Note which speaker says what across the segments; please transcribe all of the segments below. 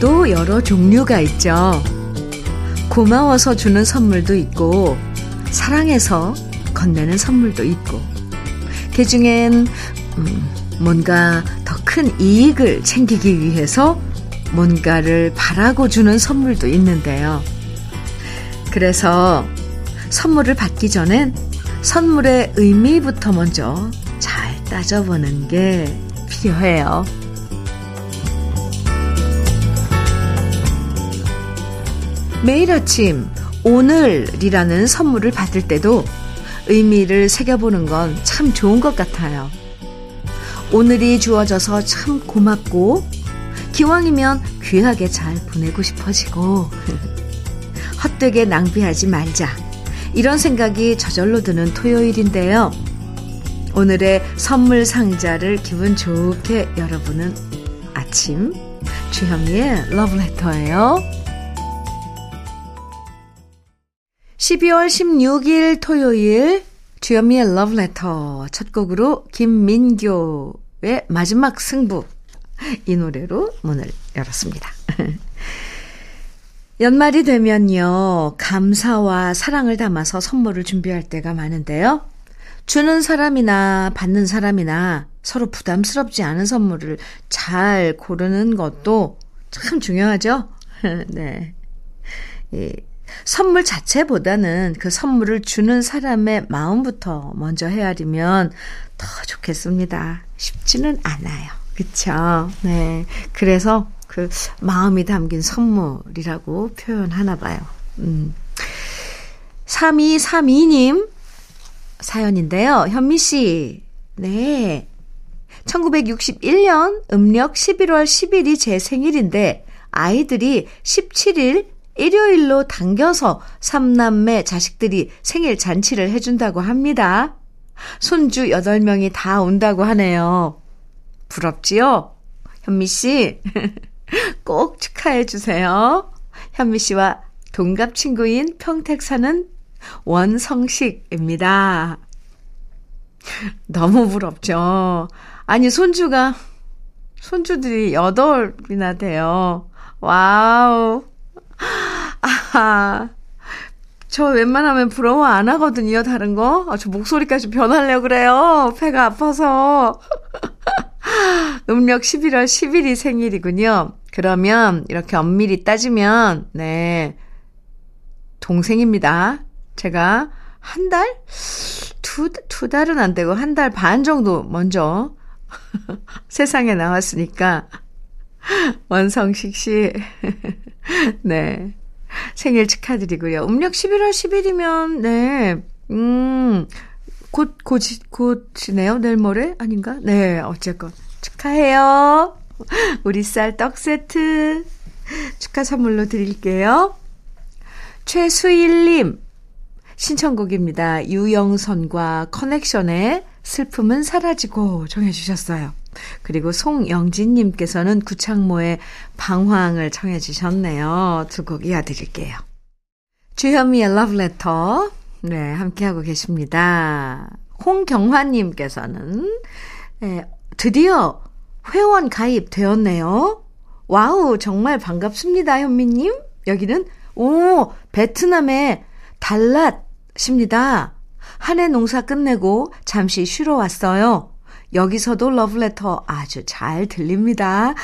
Speaker 1: 선물에도 여러 종류가 있죠. 고마워서 주는 선물도 있고, 사랑해서 건네는 선물도 있고, 그 중엔, 음, 뭔가 더 큰 이익을 챙기기 위해서 뭔가를 바라고 주는 선물도 있는데요. 그래서 선물을 받기 전엔 선물의 의미부터 먼저 잘 따져보는 게 필요해요. 매일 아침 오늘이라는 선물을 받을 때도 의미를 새겨보는 건 참 좋은 것 같아요. 오늘이 주어져서 참 고맙고 기왕이면 귀하게 잘 보내고 싶어지고 헛되게 낭비하지 말자 이런 생각이 저절로 드는 토요일인데요. 오늘의 선물 상자를 기분 좋게 열어보는 아침 주현미의 러브레터예요. 12월 16일 토요일 주현미의 러브레터 첫 곡으로 김민교의 마지막 승부 이 노래로 문을 열었습니다. 연말이 되면요 감사와 사랑을 담아서 선물을 준비할 때가 많은데요. 주는 사람이나 받는 사람이나 서로 부담스럽지 않은 선물을 잘 고르는 것도 참 중요하죠. 네. 이 선물 자체보다는 그 선물을 주는 사람의 마음부터 먼저 헤아리면 더 좋겠습니다. 쉽지는 않아요. 그쵸? 네. 그래서 그 마음이 담긴 선물이라고 표현하나 봐요. 음. 3232님 사연인데요. 현미 씨. 네. 1961년 음력 11월 10일이 제 생일인데 아이들이 17일 일요일로 당겨서 삼남매 자식들이 생일 잔치를 해준다고 합니다. 손주 8명이 다 온다고 하네요. 부럽지요? 현미 씨, 꼭 축하해 주세요. 현미 씨와 동갑 친구인 평택 사는 원성식입니다. 너무 부럽죠? 아니, 손주가, 손주들이 8이나 돼요. 와우. 아하. 저 웬만하면 부러워 안 하거든요, 다른 거. 아, 저 목소리까지 변하려고 그래요. 배가 아파서. 음력 11월 10일이 생일이군요. 그러면 이렇게 엄밀히 따지면, 네. 동생입니다. 제가 한 달? 두, 두 달은 안 되고 한 달 반 정도 먼저 세상에 나왔으니까. 원성식 씨. 네. 생일 축하드리고요. 음력 11월 10일이면, 네, 음, 곧, 곧, 곧이네요. 내일 모레? 아닌가? 네, 어쨌건. 축하해요. 우리 쌀 떡 세트 축하 선물로 드릴게요. 최수일님, 신청곡입니다. 유영선과 커넥션의 슬픔은 사라지고 정해주셨어요. 그리고 송영진님께서는 구창모의 방황을 청해 주셨네요. 두 곡 이어드릴게요. 주현미의 러브레터, 네, 함께하고 계십니다. 홍경화님께서는, 네, 드디어 회원 가입 되었네요. 와우, 정말 반갑습니다, 현미님. 여기는, 오, 베트남의 달랏입니다. 한 해 농사 끝내고 잠시 쉬러 왔어요. 여기서도 러브레터 아주 잘 들립니다.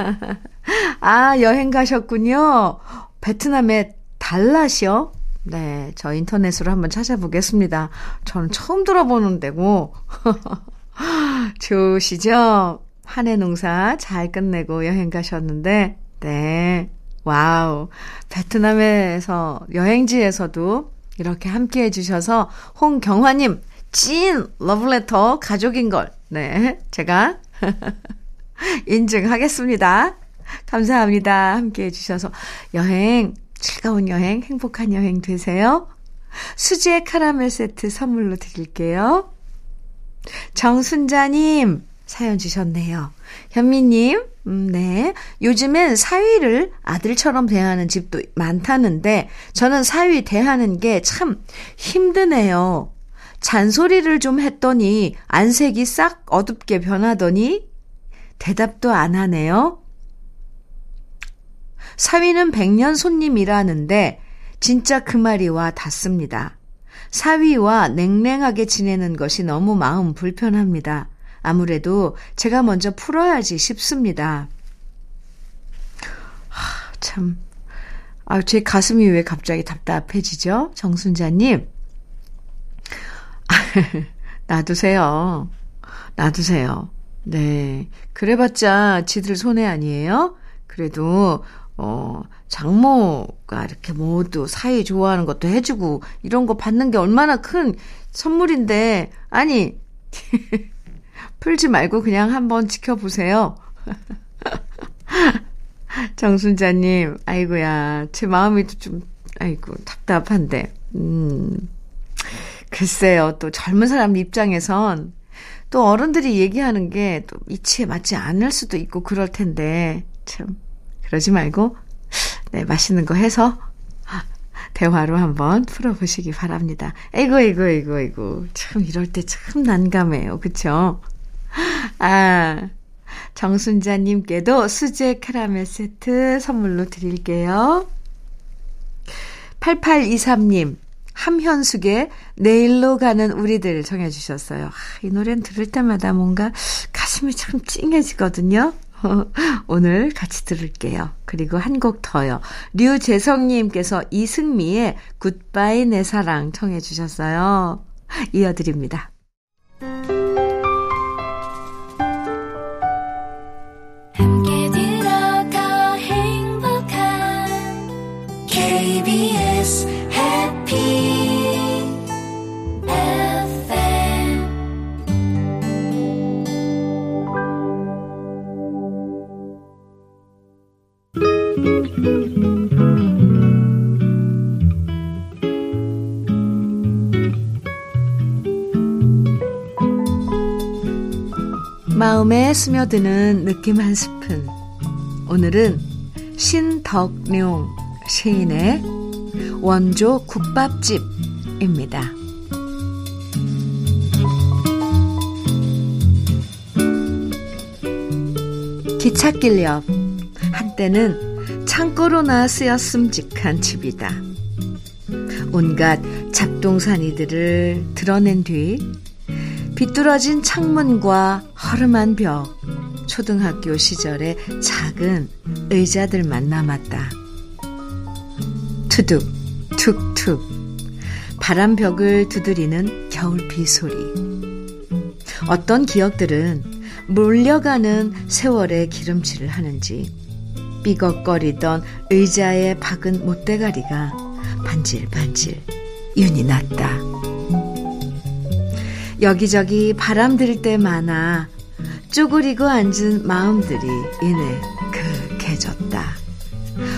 Speaker 1: 아, 여행 가셨군요. 베트남의 달랏이요? 네, 저 인터넷으로 한번 찾아보겠습니다. 저는 처음 들어보는 데고. 좋으시죠? 한 해 농사 잘 끝내고 여행 가셨는데, 네. 와우. 베트남에서, 여행지에서도 이렇게 함께 해주셔서, 홍경화님, 찐 러브레터 가족인 걸, 네, 제가 인증하겠습니다. 감사합니다. 함께 해주셔서 여행, 즐거운 여행, 행복한 여행 되세요. 수지의 카라멜 세트 선물로 드릴게요. 정순자님, 사연 주셨네요. 현미님, 음, 네. 요즘엔 사위를 아들처럼 대하는 집도 많다는데, 저는 사위 대하는 게 참 힘드네요. 잔소리를 좀 했더니 안색이 싹 어둡게 변하더니 대답도 안 하네요. 사위는 백년 손님이라는데 진짜 그 말이 와 닿습니다. 사위와 냉랭하게 지내는 것이 너무 마음 불편합니다. 아무래도 제가 먼저 풀어야지 싶습니다. 하, 참. 아, 제 가슴이 왜 갑자기 답답해지죠? 정순자님. 놔두세요. 놔두세요. 네. 그래봤자 지들 손해 아니에요? 그래도, 어, 장모가 이렇게 모두 사이 좋아하는 것도 해주고, 이런 거 받는 게 얼마나 큰 선물인데, 아니, 풀지 말고 그냥 한번 지켜보세요. 정순자님, 아이고야, 제 마음이 좀, 아이고, 답답한데, 음, 글쎄요, 또 젊은 사람 입장에선 또 어른들이 얘기하는 게 또 이치에 맞지 않을 수도 있고 그럴 텐데, 참, 그러지 말고, 네, 맛있는 거 해서 대화로 한번 풀어보시기 바랍니다. 에이고, 에이고, 에이고, 에이고. 참, 이럴 때 참 난감해요. 그쵸? 아, 정순자님께도 수제 카라멜 세트 선물로 드릴게요. 8823님, 함현숙의 내일로 가는 우리들 정해 주셨어요. 아, 이 노래는 들을 때마다 뭔가 가슴이 참 찡해지거든요. 오늘 같이 들을게요. 그리고 한 곡 더요. 류재성님께서 이승미의 굿바이 내 사랑 청해 주셨어요. 이어드립니다. 마음에 스며드는 느낌 한 스푼. 오늘은 신덕룡 시인의 원조 국밥집입니다. 기찻길 옆 한때는 창고로나 쓰였음직한 집이다. 온갖 잡동사니들을 드러낸 뒤 비뚤어진 창문과 허름한 벽, 초등학교 시절의 작은 의자들만 남았다. 투둑, 툭툭, 바람 벽을 두드리는 겨울 비 소리. 어떤 기억들은 몰려가는 세월의 기름칠을 하는지 삐걱거리던 의자의 박은 못대가리가 반질반질 윤이 났다. 여기저기 바람 들 때 많아 쪼그리고 앉은 마음들이 이내 그개졌다.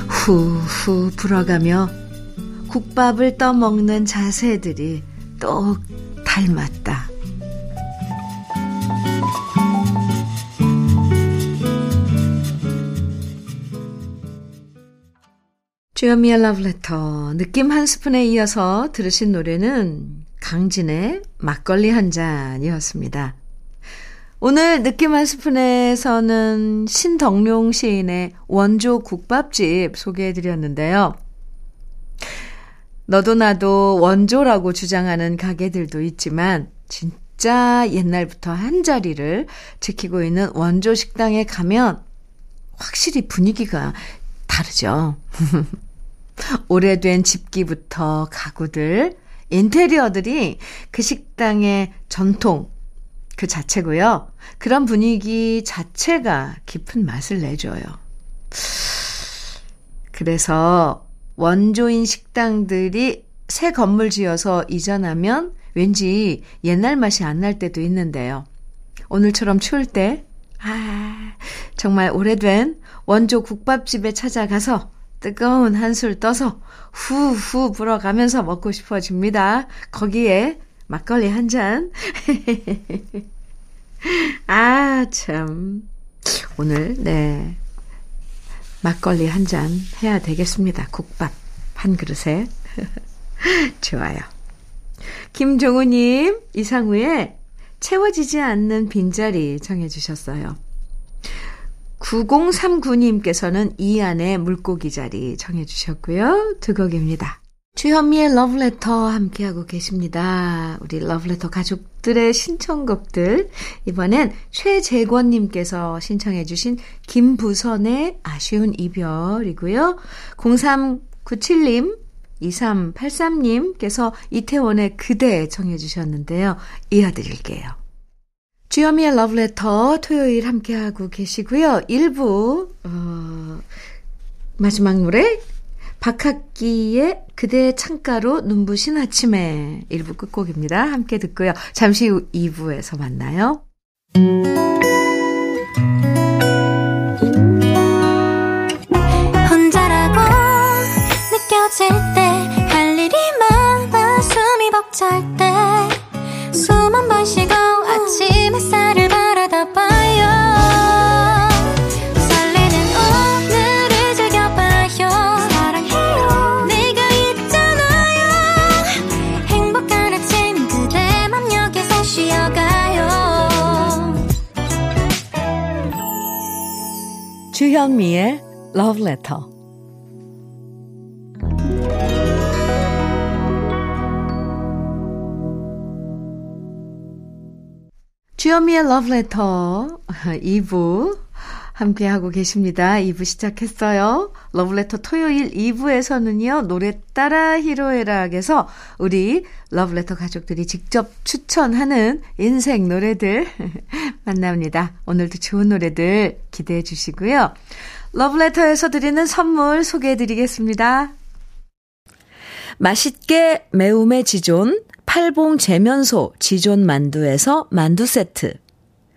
Speaker 1: 후후 불어가며 국밥을 떠먹는 자세들이 똑 닮았다. 주현미의 러브레터 느낌 한 스푼에 이어서 들으신 노래는 강진의 막걸리 한 잔이었습니다. 오늘 느낌 한 스푼에서는 신덕룡 시인의 원조 국밥집 소개해 드렸는데요. 너도 나도 원조라고 주장하는 가게들도 있지만 진짜 옛날부터 한 자리를 지키고 있는 원조 식당에 가면 확실히 분위기가 다르죠. 오래된 집기부터 가구들, 인테리어들이 그 식당의 전통 그 자체고요. 그런 분위기 자체가 깊은 맛을 내줘요. 그래서 원조인 식당들이 새 건물 지어서 이전하면 왠지 옛날 맛이 안 날 때도 있는데요. 오늘처럼 추울 때, 아, 정말 오래된 원조 국밥집에 찾아가서 뜨거운 한술 떠서 후후 불어가면서 먹고 싶어집니다. 거기에 막걸리 한 잔. 아, 참. 오늘, 네. 막걸리 한 잔 해야 되겠습니다. 국밥 한 그릇에. 좋아요. 김종우님, 이상우의 채워지지 않는 빈자리 정해주셨어요. 9039님께서는 이안의 물고기 자리 정해주셨고요. 두 곡입니다. 주현미의 러브레터 함께하고 계십니다. 우리 러브레터 가족들의 신청곡들. 이번엔 최재권님께서 신청해주신 김부선의 아쉬운 이별이고요. 0397님, 2383님께서 이태원의 그대 정해주셨는데요. 이어드릴게요. 주현미의 러브레터 토요일 함께하고 계시고요. 1부, 어, 마지막 노래 박학기의 그대의 창가로 눈부신 아침에 1부 끝곡입니다. 함께 듣고요. 잠시 후 2부에서 만나요. 혼자라고 느껴질 때 할 일이 많아 숨이 벅찰 때 숨 한 번 쉬고 아침 햇살을 주현미의 Love Letter. 주현미의 Love Letter 2부 함께하고 계십니다. 2부 시작했어요. 러브레터 토요일 2부에서는요, 노래 따라 히로에락에서 우리 러브레터 가족들이 직접 추천하는 인생 노래들 만납니다. 오늘도 좋은 노래들 기대해 주시고요. 러브레터에서 드리는 선물 소개해 드리겠습니다. 맛있게 매움의 지존, 팔봉 재면소 지존 만두에서 만두 세트.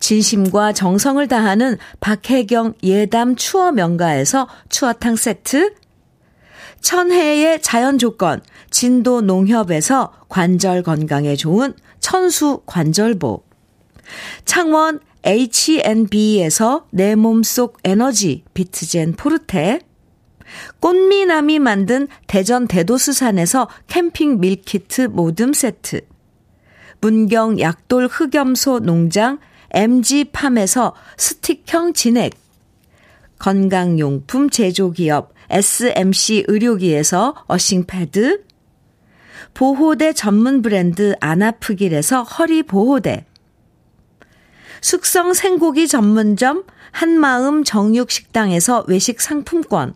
Speaker 1: 진심과 정성을 다하는 박혜경 예담 추어 명가에서 추어탕 세트, 천혜의 자연 조건, 진도 농협에서 관절 건강에 좋은 천수 관절보, 창원 H&B에서 내 몸속 에너지 비트젠 포르테, 꽃미남이 만든 대전 대도수산에서 캠핑 밀키트 모듬 세트, 문경 약돌 흑염소 농장 MG팜에서 스틱형 진액, 건강용품 제조기업 SMC 의료기에서 earthing 패드, 보호대 전문 브랜드 아나프길에서 허리보호대, 숙성 생고기 전문점 한마음 정육식당에서 외식 상품권,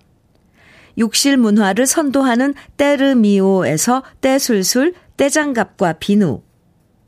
Speaker 1: 욕실 문화를 선도하는 때르미오에서 때술술 때장갑과 비누,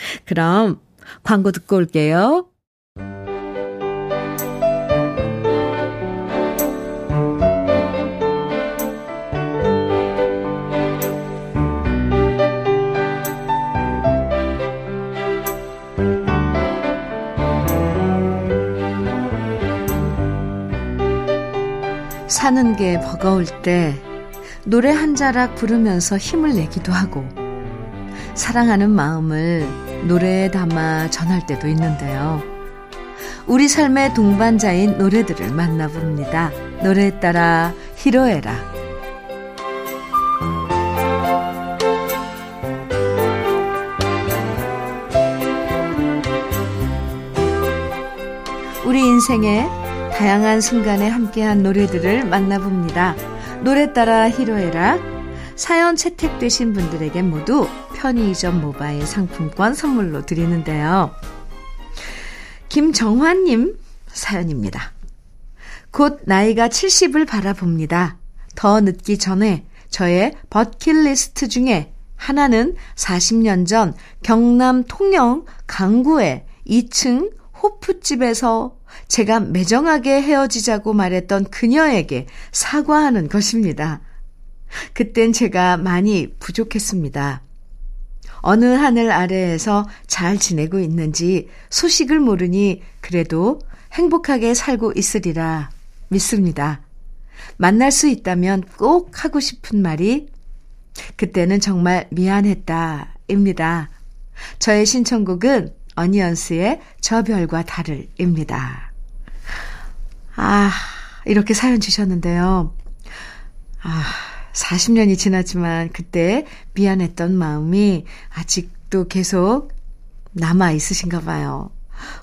Speaker 1: 그럼 광고 듣고 올게요. 사는 게 버거울 때 노래 한 자락 부르면서 힘을 내기도 하고 사랑하는 마음을 노래에 담아 전할 때도 있는데요. 우리 삶의 동반자인 노래들을 만나봅니다. 노래에 따라 히로에라. 우리 인생의 다양한 순간에 함께한 노래들을 만나봅니다. 노래 따라 히로에라. 사연 채택되신 분들에게 모두 편의점 모바일 상품권 선물로 드리는데요. 김정환님 사연입니다. 곧 나이가 70을 바라봅니다. 더 늦기 전에 저의 버킷리스트 중에 하나는 40년 전 경남 통영 강구의 2층 호프집에서 제가 매정하게 헤어지자고 말했던 그녀에게 사과하는 것입니다. 그땐 제가 많이 부족했습니다. 어느 하늘 아래에서 잘 지내고 있는지 소식을 모르니 그래도 행복하게 살고 있으리라 믿습니다. 만날 수 있다면 꼭 하고 싶은 말이 그때는 정말 미안했다 입니다. 저의 신청곡은 어니언스의 저 별과 달을 입니다. 아, 이렇게 사연 주셨는데요. 아, 40년이 지났지만 그때 미안했던 마음이 아직도 계속 남아 있으신가 봐요.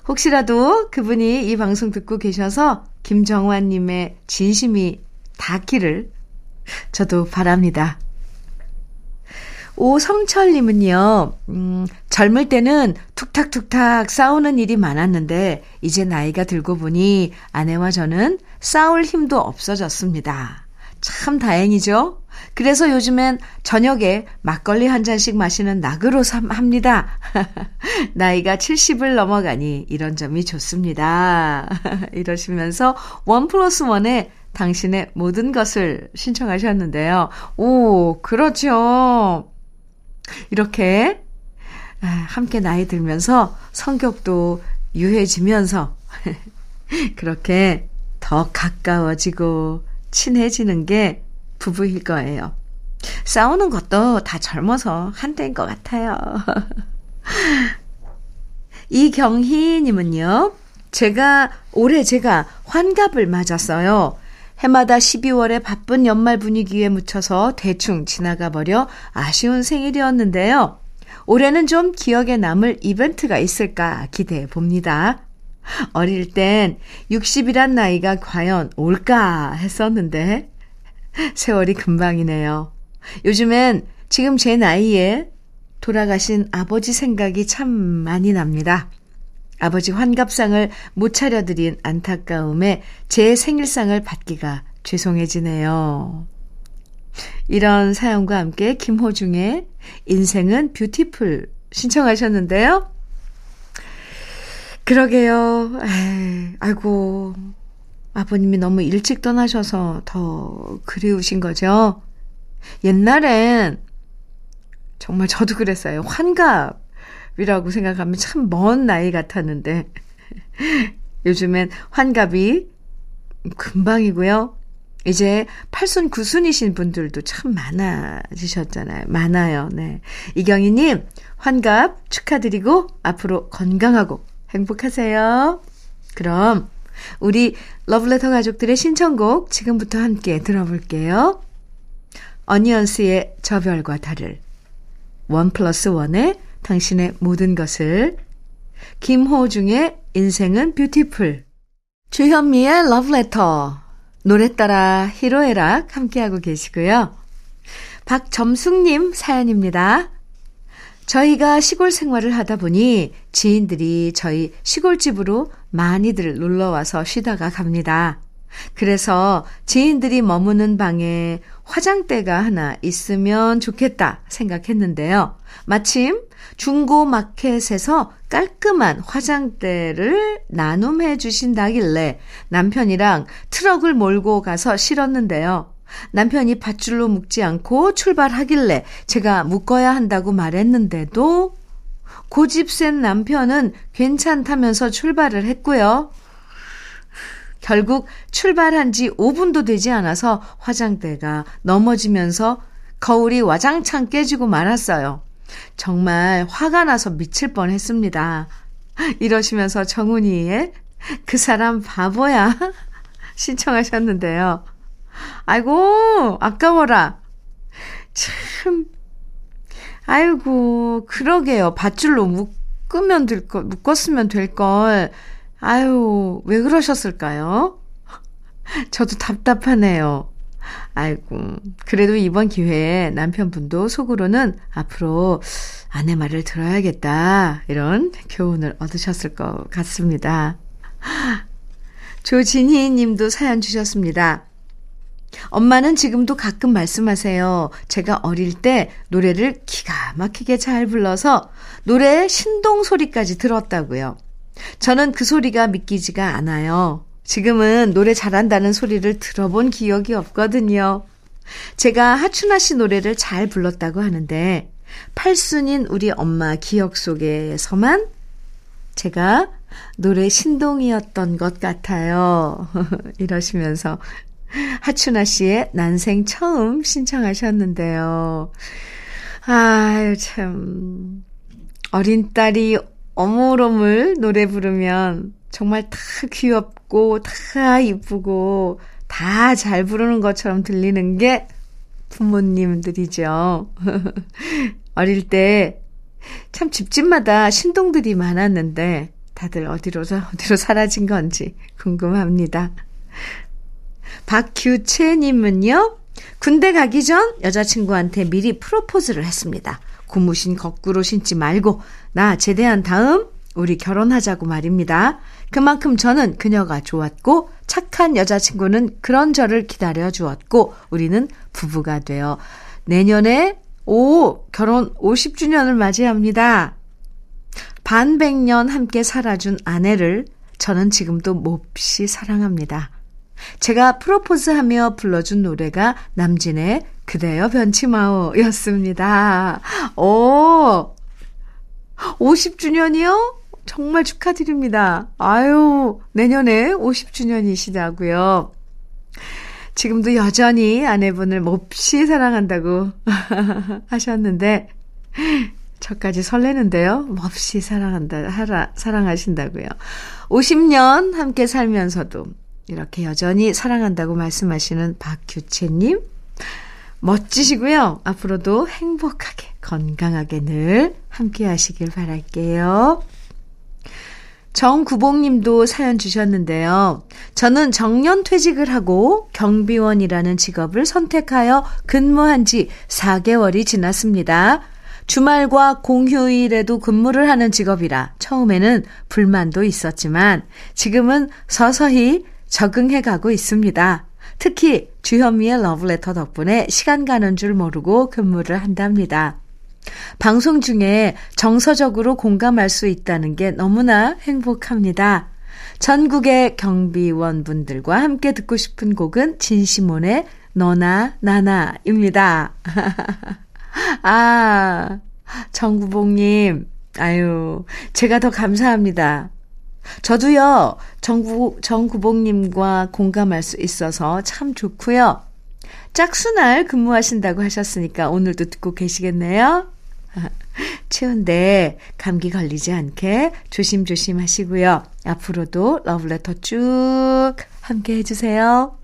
Speaker 1: 혹시라도 그분이 이 방송 듣고 계셔서 김정환님의 진심이 닿기를 저도 바랍니다. 오성철님은요, 음, 젊을 때는 툭탁툭탁 싸우는 일이 많았는데, 이제 나이가 들고 보니 아내와 저는 싸울 힘도 없어졌습니다. 참 다행이죠? 그래서 요즘엔 저녁에 막걸리 한 잔씩 마시는 낙으로 합니다. 나이가 70을 넘어가니 이런 점이 좋습니다. 이러시면서 원 플러스 원에 당신의 모든 것을 신청하셨는데요. 오, 그렇죠. 이렇게 아, 함께 나이 들면서 성격도 유해지면서 그렇게 더 가까워지고 친해지는 게 부부일 거예요. 싸우는 것도 다 젊어서 한때인 것 같아요. 이경희님은요, 제가, 올해 제가 환갑을 맞았어요. 해마다 12월에 바쁜 연말 분위기에 묻혀서 대충 지나가 버려 아쉬운 생일이었는데요. 올해는 좀 기억에 남을 이벤트가 있을까 기대해 봅니다. 어릴 땐 60이란 나이가 과연 올까 했었는데, 세월이 금방이네요. 요즘엔 지금 제 나이에 돌아가신 아버지 생각이 참 많이 납니다. 아버지 환갑상을 못 차려드린 안타까움에 제 생일상을 받기가 죄송해지네요. 이런 사연과 함께 김호중의 인생은 뷰티풀 신청하셨는데요. 그러게요. 에이, 아이고. 아버님이 너무 일찍 떠나셔서 더 그리우신 거죠. 옛날엔 정말 저도 그랬어요. 환갑. 이라고 생각하면 참 먼 나이 같았는데 요즘엔 환갑이 금방이고요. 이제 팔순 구순이신 분들도 참 많아지셨잖아요. 많아요. 네. 이경희님, 환갑 축하드리고 앞으로 건강하고 행복하세요. 그럼 우리 러브레터 가족들의 신청곡 지금부터 함께 들어볼게요. 어니언스의 저 별과 달을 원 플러스 원의 당신의 모든 것을 김호중의 인생은 beautiful 주현미의 러브레터 노래 따라 희로애락 함께하고 계시고요. 박점숙님 사연입니다. 저희가 시골 생활을 하다 보니 지인들이 저희 시골집으로 많이들 놀러와서 쉬다가 갑니다. 그래서 지인들이 머무는 방에 화장대가 하나 있으면 좋겠다 생각했는데요. 마침 중고 마켓에서 깔끔한 화장대를 나눔해 주신다길래 남편이랑 트럭을 몰고 가서 실었는데요. 남편이 밧줄로 묶지 않고 출발하길래 제가 묶어야 한다고 말했는데도 고집 센 남편은 괜찮다면서 출발을 했고요. 결국 출발한 지 5분도 되지 않아서 화장대가 넘어지면서 거울이 와장창 깨지고 말았어요. 정말 화가 나서 미칠 뻔 했습니다. 이러시면서 정훈이의 그 사람 바보야 신청하셨는데요. 아이고, 아까워라. 참, 아이고, 그러게요. 밧줄로 묶으면 될 걸, 묶었으면 될 걸. 아유, 왜 그러셨을까요? 저도 답답하네요. 아이고, 그래도 이번 기회에 남편분도 속으로는 앞으로 아내 말을 들어야겠다. 이런 교훈을 얻으셨을 것 같습니다. 조진희 님도 사연 주셨습니다. 엄마는 지금도 가끔 말씀하세요. 제가 어릴 때 노래를 기가 막히게 잘 불러서 노래의 신동 소리까지 들었다고요. 저는 그 소리가 믿기지가 않아요. 지금은 노래 잘한다는 소리를 들어본 기억이 없거든요. 제가 하춘아 씨 노래를 잘 불렀다고 하는데, 팔순인 우리 엄마 기억 속에서만 제가 노래 신동이었던 것 같아요. 이러시면서 하춘아 씨의 난생 처음 신청하셨는데요. 아유, 참. 어린 딸이 어물어물 노래 부르면 정말 다 귀엽고, 다 이쁘고, 다 잘 부르는 것처럼 들리는 게 부모님들이죠. 어릴 때 참 집집마다 신동들이 많았는데 다들 어디로, 어디로 사라진 건지 궁금합니다. 박규채님은요, 군대 가기 전 여자친구한테 미리 프로포즈를 했습니다. 고무신 거꾸로 신지 말고, 나 제대한 다음 우리 결혼하자고 말입니다. 그만큼 저는 그녀가 좋았고, 착한 여자친구는 그런 저를 기다려 주었고, 우리는 부부가 되어 내년에 오, 결혼 50주년을 맞이합니다. 반백년 함께 살아준 아내를 저는 지금도 몹시 사랑합니다. 제가 프로포즈하며 불러준 노래가 남진의 그대여 변치마오 였습니다. 오! 50주년이요? 정말 축하드립니다. 아유, 내년에 50주년이시다고요. 지금도 여전히 아내분을 몹시 사랑한다고 하셨는데, 저까지 설레는데요. 몹시 사랑한다, 하라, 사랑하신다고요. 50년 함께 살면서도 이렇게 여전히 사랑한다고 말씀하시는 박규채님. 멋지시고요. 앞으로도 행복하게, 건강하게 늘 함께 하시길 바랄게요. 정구봉님도 사연 주셨는데요. 저는 정년 퇴직을 하고 경비원이라는 직업을 선택하여 근무한 지 4개월이 지났습니다. 주말과 공휴일에도 근무를 하는 직업이라 처음에는 불만도 있었지만 지금은 서서히 적응해 가고 있습니다. 특히 주현미의 러브레터 덕분에 시간 가는 줄 모르고 근무를 한답니다. 방송 중에 정서적으로 공감할 수 있다는 게 너무나 행복합니다. 전국의 경비원 분들과 함께 듣고 싶은 곡은 진시몬의 너나 나나입니다. 아, 정구봉님, 아유, 제가 더 감사합니다. 저도요, 정구, 정구봉님과 공감할 수 있어서 참 좋고요. 짝수날 근무하신다고 하셨으니까 오늘도 듣고 계시겠네요. 추운데 감기 걸리지 않게 조심조심 하시고요. 앞으로도 러브레터 쭉 함께 해주세요.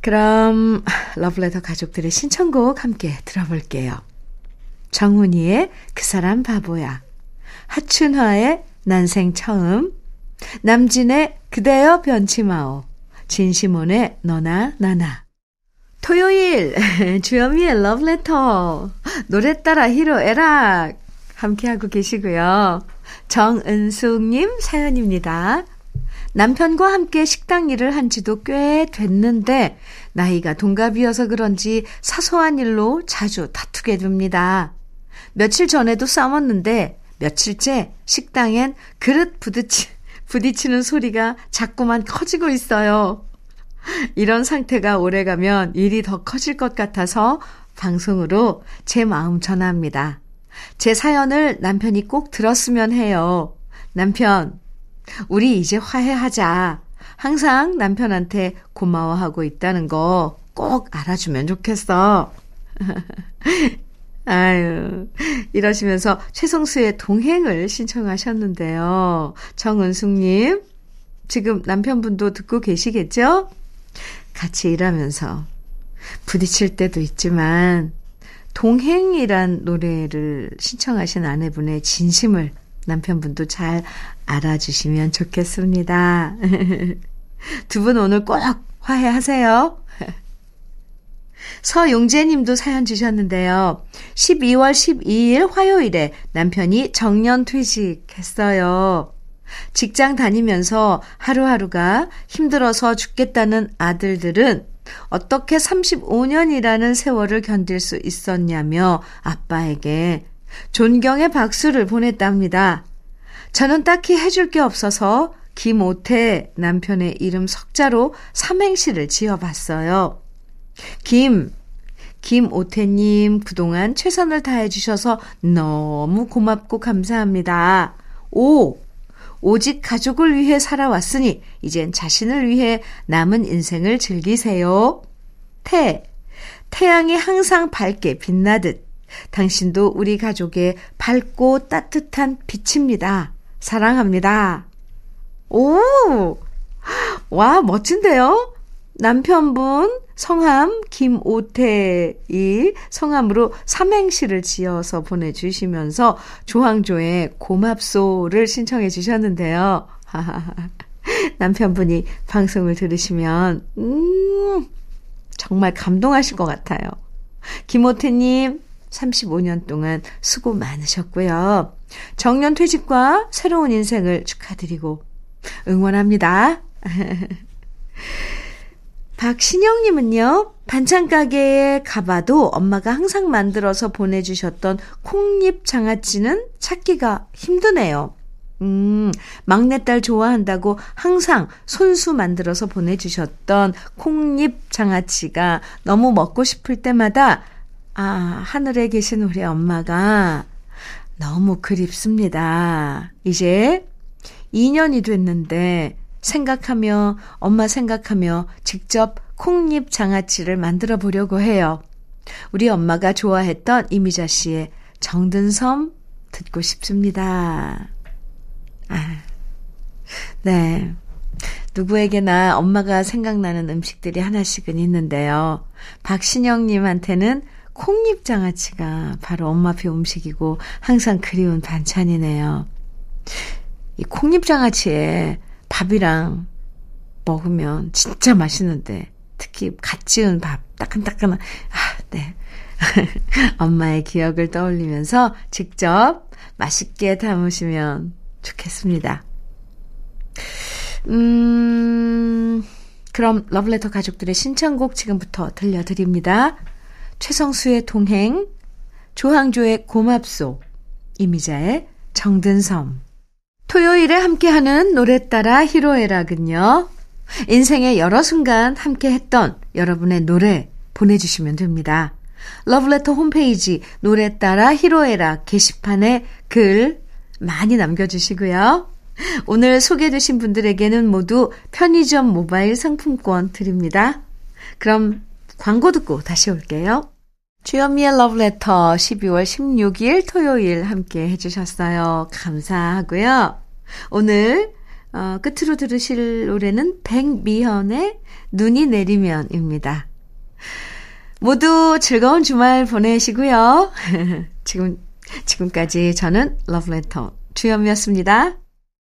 Speaker 1: 그럼 러브레터 가족들의 신청곡 함께 들어볼게요. 정훈이의 그 사람 바보야. 하춘화의 난생 처음. 남진의 그대여 변치마오. 진시몬의 너나 나나. 토요일 주현미의 러브레터 노래 따라 히로 에락 함께하고 계시고요. 정은숙님 사연입니다. 남편과 함께 식당 일을 한 지도 꽤 됐는데 나이가 동갑이어서 그런지 사소한 일로 자주 다투게 됩니다. 며칠 전에도 싸웠는데 며칠째 식당엔 그릇 부딪히, 부딪히는 소리가 자꾸만 커지고 있어요. 이런 상태가 오래가면 일이 더 커질 것 같아서 방송으로 제 마음 전합니다. 제 사연을 남편이 꼭 들었으면 해요. 남편, 우리 이제 화해하자. 항상 남편한테 고마워하고 있다는 거 꼭 알아주면 좋겠어. 아유, 이러시면서 최성수의 동행을 신청하셨는데요. 정은숙님, 지금 남편분도 듣고 계시겠죠? 같이 일하면서 부딪힐 때도 있지만 동행이란 노래를 신청하신 아내분의 진심을 남편분도 잘 알아주시면 좋겠습니다. 두 분 오늘 꼭 화해하세요. 서용재님도 사연 주셨는데요. 12월 12일 화요일에 남편이 정년 퇴직했어요. 직장 다니면서 하루하루가 힘들어서 죽겠다는 아들들은 어떻게 35년이라는 세월을 견딜 수 있었냐며 아빠에게 존경의 박수를 보냈답니다. 저는 딱히 해줄 게 없어서 김오태 남편의 이름 석자로 삼행시를 지어봤어요. 김, 김오태님 그동안 최선을 다해주셔서 너무 고맙고 감사합니다. 오, 오직 가족을 위해 살아왔으니 이젠 자신을 위해 남은 인생을 즐기세요. 태, 태양이 항상 밝게 빛나듯 당신도 우리 가족의 밝고 따뜻한 빛입니다. 사랑합니다. 오! 와, 멋진데요? 남편분 성함 김오태이 성함으로 삼행시를 지어서 보내주시면서 조항조의 고맙소를 신청해 주셨는데요. 남편분이 방송을 들으시면, 음, 정말 감동하실 것 같아요. 김오태님, 35년 동안 수고 많으셨고요. 정년 퇴직과 새로운 인생을 축하드리고 응원합니다. 박신영님은요, 반찬 가게에 가봐도 엄마가 항상 만들어서 보내주셨던 콩잎 장아찌는 찾기가 힘드네요. 음, 막내딸 좋아한다고 항상 손수 만들어서 보내주셨던 콩잎 장아찌가 너무 먹고 싶을 때마다, 아, 하늘에 계신 우리 엄마가 너무 그립습니다. 이제 2년이 됐는데, 생각하며, 엄마 생각하며 직접 콩잎 장아찌를 만들어 보려고 해요. 우리 엄마가 좋아했던 이미자 씨의 정든 섬 듣고 싶습니다. 아, 네. 누구에게나 엄마가 생각나는 음식들이 하나씩은 있는데요. 박신영님한테는 콩잎 장아찌가 바로 엄마표 음식이고 항상 그리운 반찬이네요. 이 콩잎 장아찌에 밥이랑 먹으면 진짜 맛있는데 특히 갓 지은 밥 따끈따끈한 아, 네. 엄마의 기억을 떠올리면서 직접 맛있게 담으시면 좋겠습니다. 음, 그럼 러블레터 가족들의 신청곡 지금부터 들려드립니다. 최성수의 동행, 조항조의 고맙소, 이미자의 정든섬. 토요일에 함께하는 노래 따라 히로에락은요. 인생의 여러 순간 함께 했던 여러분의 노래 보내주시면 됩니다. 러브레터 홈페이지 노래 따라 히로에락 게시판에 글 많이 남겨주시고요. 오늘 소개해주신 분들에게는 모두 편의점 모바일 상품권 드립니다. 그럼 광고 듣고 다시 올게요. 주현미의 러브레터 12월 16일 토요일 함께 해주셨어요. 감사하고요. 오늘 어, 끝으로 들으실 노래는 백미현의 눈이 내리면입니다. 모두 즐거운 주말 보내시고요. 지금, 지금까지 저는 러브레터 주현미였습니다.